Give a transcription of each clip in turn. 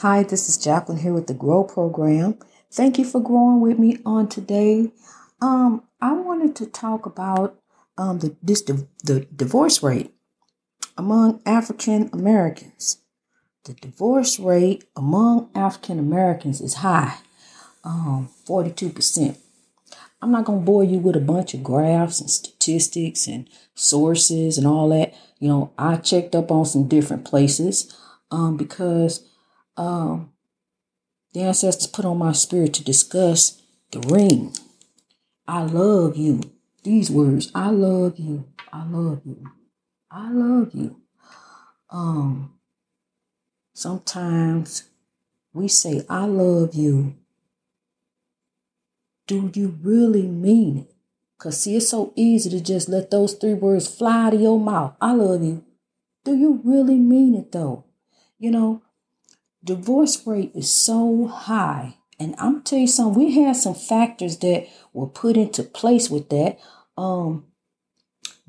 Hi, this is Jacqueline here with the Grow Program. Thank you for growing with me on today. Um, I wanted to talk about um, the this the divorce rate among African Americans. The divorce rate among African Americans is high, um, 42%. I'm not going to bore you with a bunch of graphs and statistics and sources and all that. You know, I checked up on some different places um, because um, the ancestors put on my spirit to discuss the ring. I love you. These words, I love you. I love you. I love you. Um, sometimes we say, I love you. Do you really mean it? Because, see, it's so easy to just let those three words fly out of your mouth. I love you. Do you really mean it, though? You know, divorce rate is so high. And I'm tell you something, we had some factors that were put into place with that um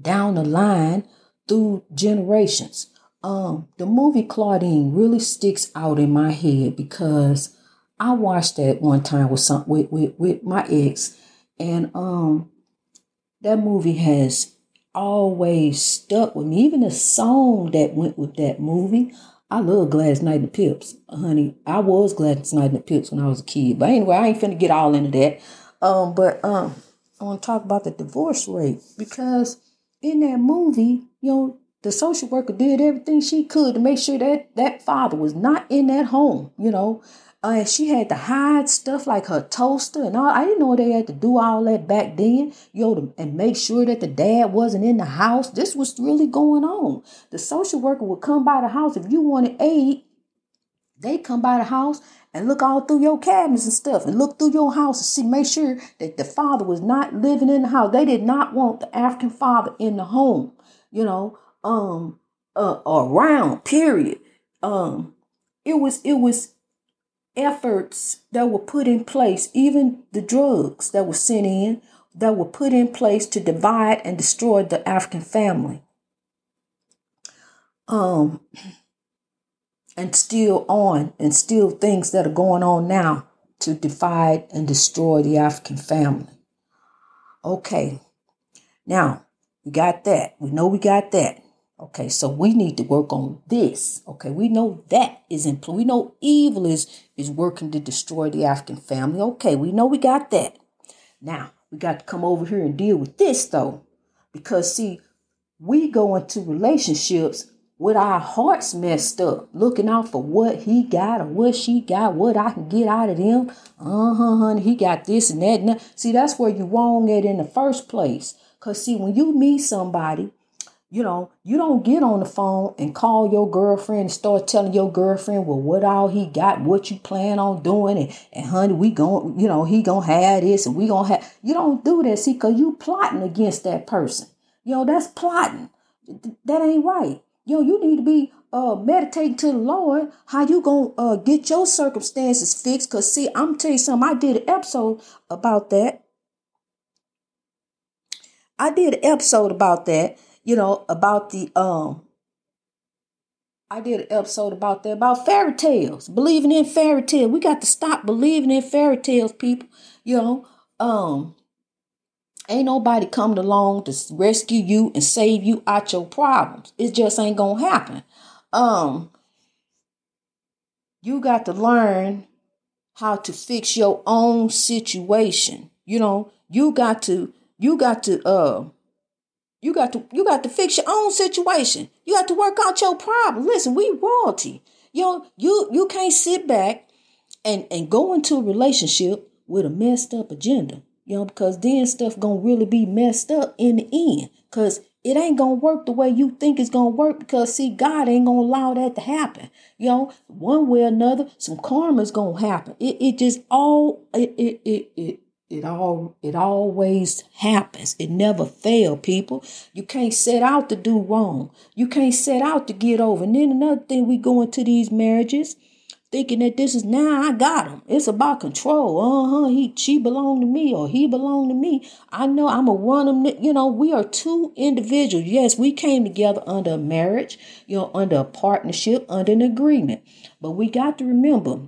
down the line through generations. Um, the movie Claudine really sticks out in my head because I watched that one time with some with, with, with my ex, and um that movie has always stuck with me. Even the song that went with that movie, I love Gladys Knight and the Pips, honey. I was Gladys Knight and the Pips when I was a kid. But anyway, I ain't finna get all into that. Um, but um, I want to talk about the divorce rate because in that movie, you know, the social worker did everything she could to make sure that that father was not in that home. You know, uh, she had to hide stuff like her toaster and all. I didn't know they had to do all that back then, know, and make sure that the dad wasn't in the house. This was really going on. The social worker would come by the house if you wanted aid. They come by the house and look all through your cabinets and stuff and look through your house and see, make sure that the father was not living in the house. They did not want the African father in the home, you know, um, uh, around. Period. Um, it was it was efforts that were put in place, even the drugs that were sent in, that were put in place to divide and destroy the African family. Um, and still on, and still things that are going on now to divide and destroy the African family. Okay, now we got that. We know we got that. Okay, so we need to work on this. Okay, we know that is in play. We know evil is is working to destroy the African family. Okay, we know we got that. Now we got to come over here and deal with this though, because see, we go into relationships with our hearts messed up, looking out for what he got or what she got, what I can get out of them. Uh huh, honey, he got this and that. And that. See, that's where you wrong at in the first place. Cause see, when you meet somebody you know, you don't get on the phone and call your girlfriend and start telling your girlfriend, well, what all he got, what you plan on doing, and, and honey, we going, you know, he gonna have this and we gonna have. You don't do that, see, cause you plotting against that person. You know, that's plotting. That ain't right. Yo, you need to be uh meditating to the Lord. How you gonna uh get your circumstances fixed? Cause see, I'm tell you something. I did an episode about that. I did an episode about that you know, about the um I did an episode about that about fairy tales, believing in fairy tales. We got to stop believing in fairy tales, people. You know, um, ain't nobody coming along to rescue you and save you out your problems. It just ain't gonna happen. Um, you got to learn how to fix your own situation. You know, you got to you got to uh you got to you got to fix your own situation. You got to work out your problem. Listen, we royalty. You know, you you can't sit back and and go into a relationship with a messed up agenda. You know, because then stuff gonna really be messed up in the end. Cause it ain't gonna work the way you think it's gonna work because see, God ain't gonna allow that to happen. You know, one way or another, some karma's gonna happen. It it just all it it it, it it all it always happens. It never fail, people. You can't set out to do wrong. You can't set out to get over. And then another thing, we go into these marriages thinking that this is now I got him. It's about control. Uh huh. He she belonged to me or he belonged to me. I know I'm a run him. You know, we are two individuals. Yes, we came together under a marriage. You know, under a partnership, under an agreement. But we got to remember,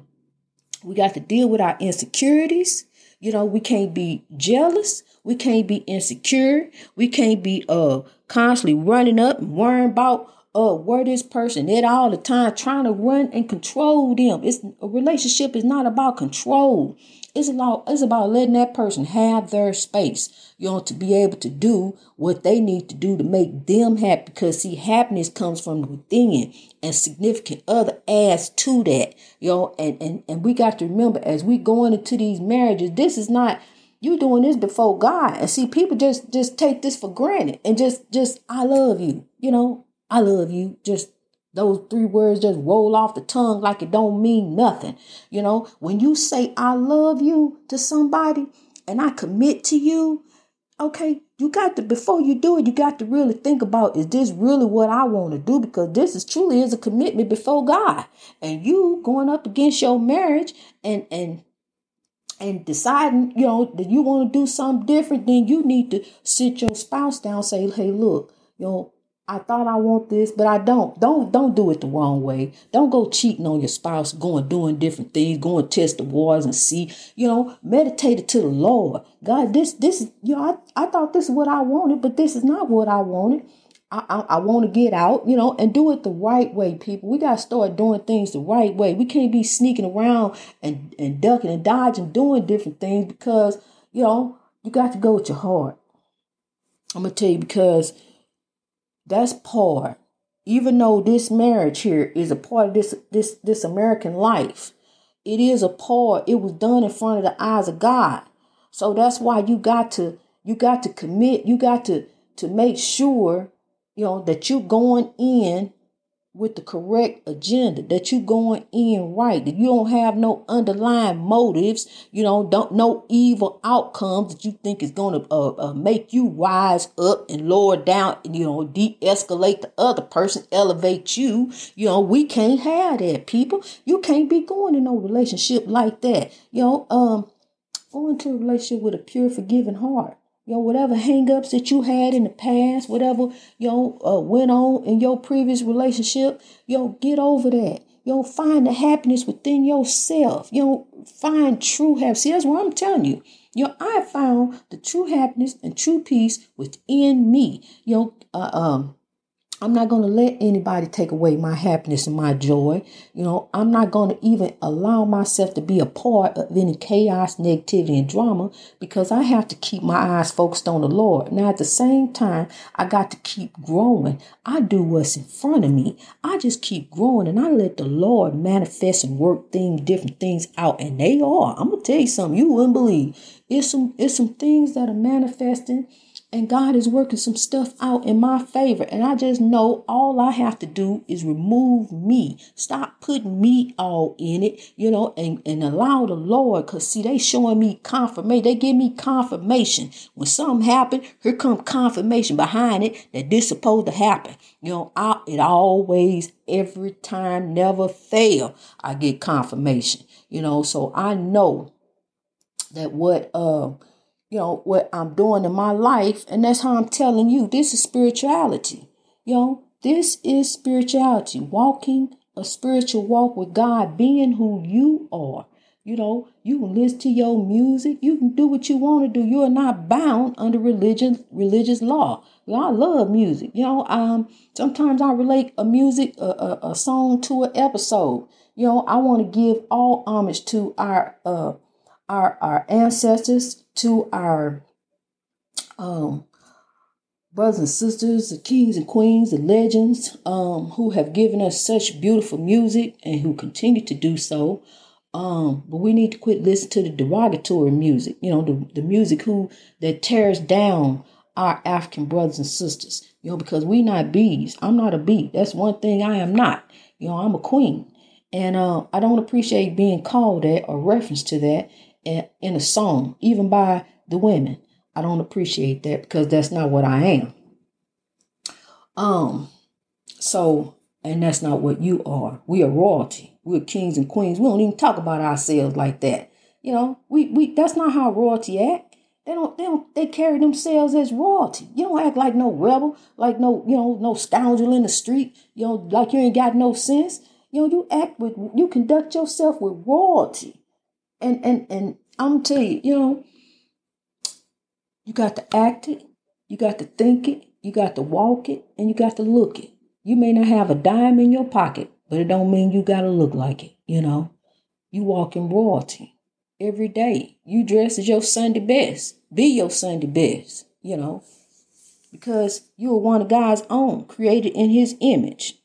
we got to deal with our insecurities. You know, we can't be jealous. We can't be insecure. We can't be uh constantly running up and worrying about uh where this person at all the time trying to run and control them. It's a relationship is not about control. It's about it's about letting that person have their space, you know, to be able to do what they need to do to make them happy. Because see, happiness comes from within, and significant other adds to that, you know. And and and we got to remember as we going into these marriages, this is not you doing this before God. And see, people just just take this for granted and just just I love you, you know, I love you. Just those three words just roll off the tongue like it don't mean nothing. You know, when you say I love you to somebody and I commit to you, okay, you got to before you do it, you got to really think about is this really what I want to do? Because this is truly is a commitment before God. And you going up against your marriage and and and deciding, you know, that you want to do something different, then you need to sit your spouse down say, hey, look, you know, I thought I want this, but I don't. Don't don't do it the wrong way. Don't go cheating on your spouse, going doing different things, going test the waters and see. You know, meditate it to the Lord. God, this this you know I, I thought this is what I wanted, but this is not what I wanted. I, I, I want to get out, you know, and do it the right way, people. We got to start doing things the right way. We can't be sneaking around and, and ducking and dodging, doing different things because, you know, you got to go with your heart. I'm going to tell you because that's part. Even though this marriage here is a part of this this this American life, it is a part. It was done in front of the eyes of God. So that's why you got to you got to commit. You got to to make sure you know that you're going in with the correct agenda, that you going in right, that you don't have no underlying motives, you know, don't no evil outcomes that you think is going to uh, uh, make you rise up and lower down, and you know, de-escalate the other person, elevate you. You know, we can't have that, people. You can't be going in no relationship like that. You know, um, go into a relationship with a pure, forgiving heart know, whatever hangups that you had in the past, whatever, you know, uh, went on in your previous relationship, you know, get over that. You know, find the happiness within yourself. You know, find true happiness. See, that's what I'm telling you. You know, I found the true happiness and true peace within me. You know, uh, um, I'm not going to let anybody take away my happiness and my joy. You know, I'm not going to even allow myself to be a part of any chaos, negativity, and drama because I have to keep my eyes focused on the Lord. Now, at the same time, I got to keep growing. I do what's in front of me. I just keep growing and I let the Lord manifest and work things, different things out. And they are. I'm going to tell you something you wouldn't believe. It's some, it's some things that are manifesting and God is working some stuff out in my favor. And I just know all I have to do is remove me. Stop putting me all in it, you know, and, and allow the Lord. Cause see, they showing me confirmation. They give me confirmation. When something happen, here come confirmation behind it that this supposed to happen. You know, I, it always, every time, never fail. I get confirmation, you know, so I know that what, uh, you know, what I'm doing in my life. And that's how I'm telling you this is spirituality. You know, this is spirituality, walking a spiritual walk with God, being who you are. You know, you can listen to your music. You can do what you want to do. You are not bound under religion, religious law. You know, I love music. You know, um, sometimes I relate a music, a, a, a song to an episode. You know, I want to give all homage to our uh, our our ancestors, to our um, brothers and sisters, the kings and queens, the legends, um, who have given us such beautiful music and who continue to do so. Um, but we need to quit listening to the derogatory music, you know, the, the music who that tears down our African brothers and sisters, you know, because we not bees. I'm not a bee. That's one thing I am not. You know, I'm a queen. And uh, I don't appreciate being called that or reference to that in a song, even by the women. I don't appreciate that because that's not what I am. Um, so And that's not what you are. We are royalty. We're kings and queens. We don't even talk about ourselves like that. You know, we, we that's not how royalty act. They don't they don't they carry themselves as royalty. You don't act like no rebel, like no, you know, no scoundrel in the street, you know, like you ain't got no sense. You know, you act with you conduct yourself with royalty. And and and I'm tell you, you know, you got to act it, you got to think it, you got to walk it, and you got to look it. You may not have a dime in your pocket, but it don't mean you gotta look like it, you know. You walk in royalty every day. You dress as your Sunday best. Be your Sunday best, you know. Because you are one of God's own, created in his image.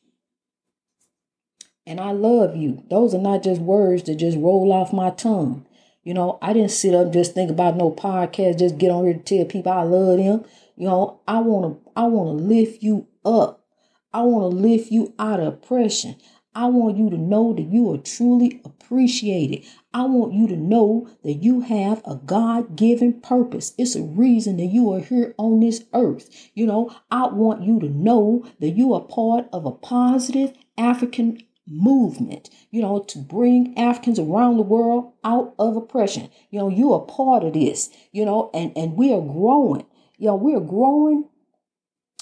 And I love you. Those are not just words that just roll off my tongue. You know, I didn't sit up just think about no podcast, just get on here to tell people I love them. You know, I wanna I wanna lift you up. I want to lift you out of oppression. I want you to know that you are truly appreciated. I want you to know that you have a God given purpose. It's a reason that you are here on this earth. You know, I want you to know that you are part of a positive African movement, you know, to bring Africans around the world out of oppression. You know, you are part of this, you know, and, and we are growing. You know, we are growing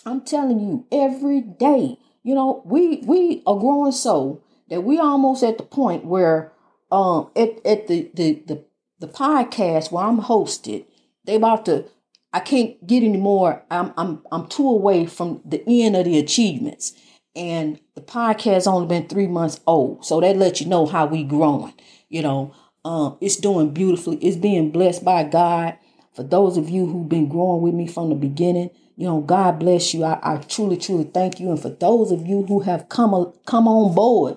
I'm telling you, every day, you know, we we are growing so that we almost at the point where um at, at the, the the the podcast where I'm hosted, they about to I can't get any more. I'm I'm I'm too away from the end of the achievements. And the podcast only been three months old. So that lets you know how we growing. You know, um, it's doing beautifully. It's being blessed by God. For those of you who've been growing with me from the beginning, you know, God bless you. I, I truly, truly thank you. And for those of you who have come, come on board,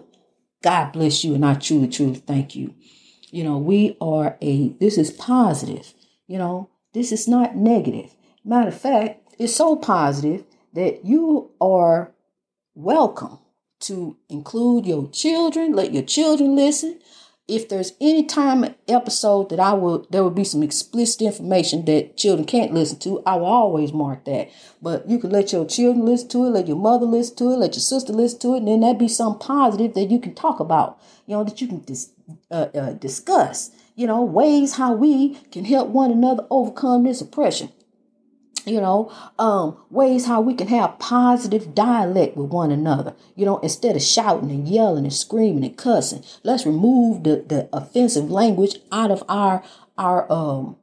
God bless you. And I truly, truly thank you. You know, we are a, this is positive. You know, this is not negative. Matter of fact, it's so positive that you are welcome to include your children, let your children listen, if there's any time episode that I will there will be some explicit information that children can't listen to, I will always mark that. But you can let your children listen to it, let your mother listen to it, let your sister listen to it, and then that be some positive that you can talk about. You know that you can dis, uh, uh, discuss. You know ways how we can help one another overcome this oppression you know um, ways how we can have positive dialect with one another you know instead of shouting and yelling and screaming and cussing. Let's remove the, the offensive language out of our our um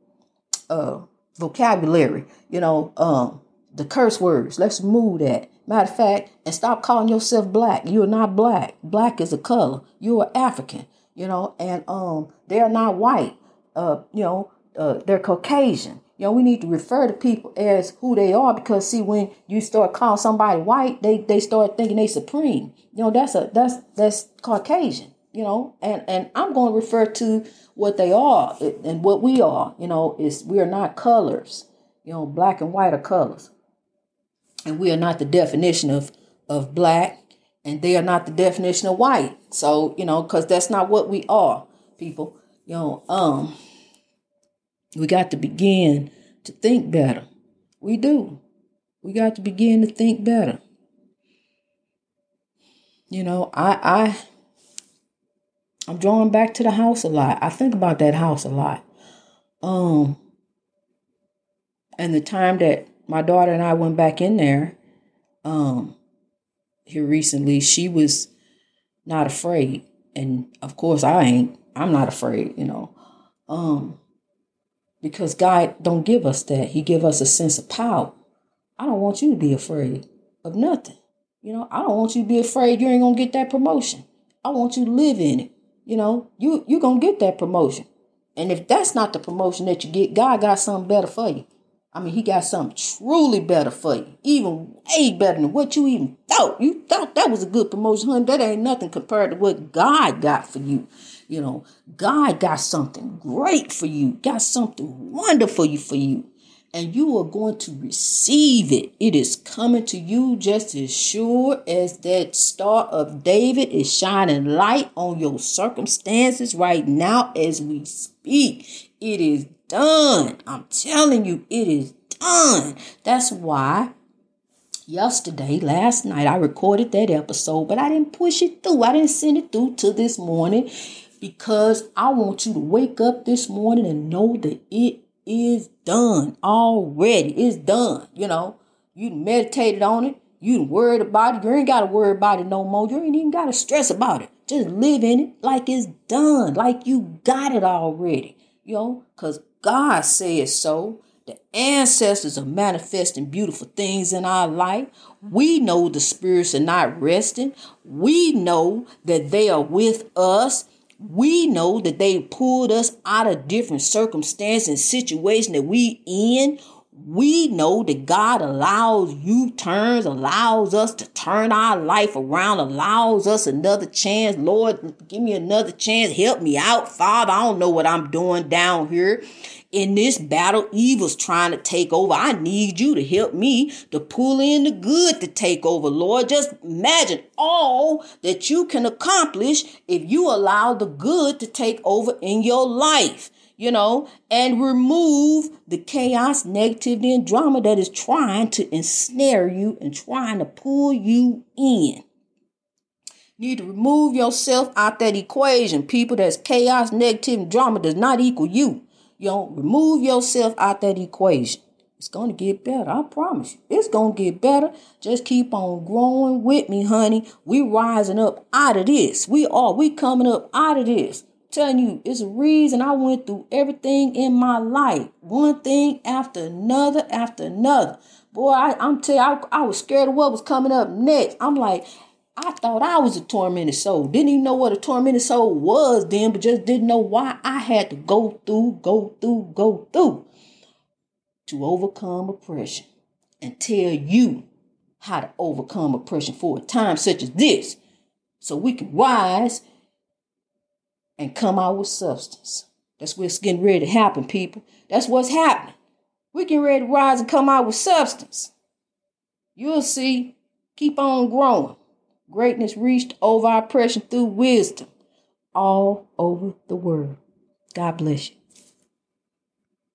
uh vocabulary you know um the curse words. Let's remove that. Matter of fact and stop calling yourself black. You're not black. Black is a color. You're african you know and um they're not white. Uh you know uh, they're caucasian you know, we need to refer to people as who they are because see, when you start calling somebody white, they they start thinking they supreme. You know, that's a that's that's Caucasian. You know, and and I'm going to refer to what they are and what we are. You know, is we are not colors. You know, black and white are colors, and we are not the definition of of black, and they are not the definition of white. So you know, because that's not what we are, people. You know, um. We got to begin to think better. We do. We got to begin to think better. You know, I I I'm drawing back to the house a lot. I think about that house a lot. Um and the time that my daughter and I went back in there um here recently, she was not afraid. And of course I ain't. I'm not afraid, you know. Um because God don't give us that. He give us a sense of power. I don't want you to be afraid of nothing. You know, I don't want you to be afraid you ain't gonna get that promotion. I want you to live in it. You know, you you gonna get that promotion. And if that's not the promotion that you get, God got something better for you. I mean, he got something truly better for you, even way better than what you even thought. You thought that was a good promotion, honey. That ain't nothing compared to what God got for you. You know, God got something great for you, got something wonderful for you, and you are going to receive it. It is coming to you just as sure as that star of David is shining light on your circumstances right now as we speak. It is done. I'm telling you, it is done. That's why yesterday, last night, I recorded that episode, but I didn't push it through. I didn't send it through to this morning because I want you to wake up this morning and know that it is done already. It's done. You know, you meditated on it. You worried about it. You ain't got to worry about it no more. You ain't even got to stress about it. Just live in it like it's done, like you got it already. Know, because God says so. The ancestors are manifesting beautiful things in our life. We know the spirits are not resting. We know that they are with us. We know that they pulled us out of different circumstances and situations that we in we know that God allows U turns, allows us to turn our life around, allows us another chance. Lord, give me another chance. Help me out, Father. I don't know what I'm doing down here in this battle. Evil's trying to take over. I need you to help me to pull in the good to take over, Lord. Just imagine all that you can accomplish if you allow the good to take over in your life you know, and remove the chaos, negativity, and drama that is trying to ensnare you and trying to pull you in. You need to remove yourself out that equation. People that's chaos, negativity, and drama does not equal you. You know, remove yourself out that equation. It's going to get better. I promise you. It's going to get better. Just keep on growing with me, honey. We rising up out of this. We are. We coming up out of this telling you, it's a reason I went through everything in my life, one thing after another after another. Boy, I, am telling you, I, I was scared of what was coming up next. I'm like, I thought I was a tormented soul. Didn't even know what a tormented soul was then, but just didn't know why I had to go through, go through, go through to overcome oppression and tell you how to overcome oppression for a time such as this so we can rise and come out with substance. That's what's getting ready to happen, people. That's what's happening. We're getting ready to rise and come out with substance. You'll see. Keep on growing. Greatness reached over oppression through wisdom all over the world. God bless you.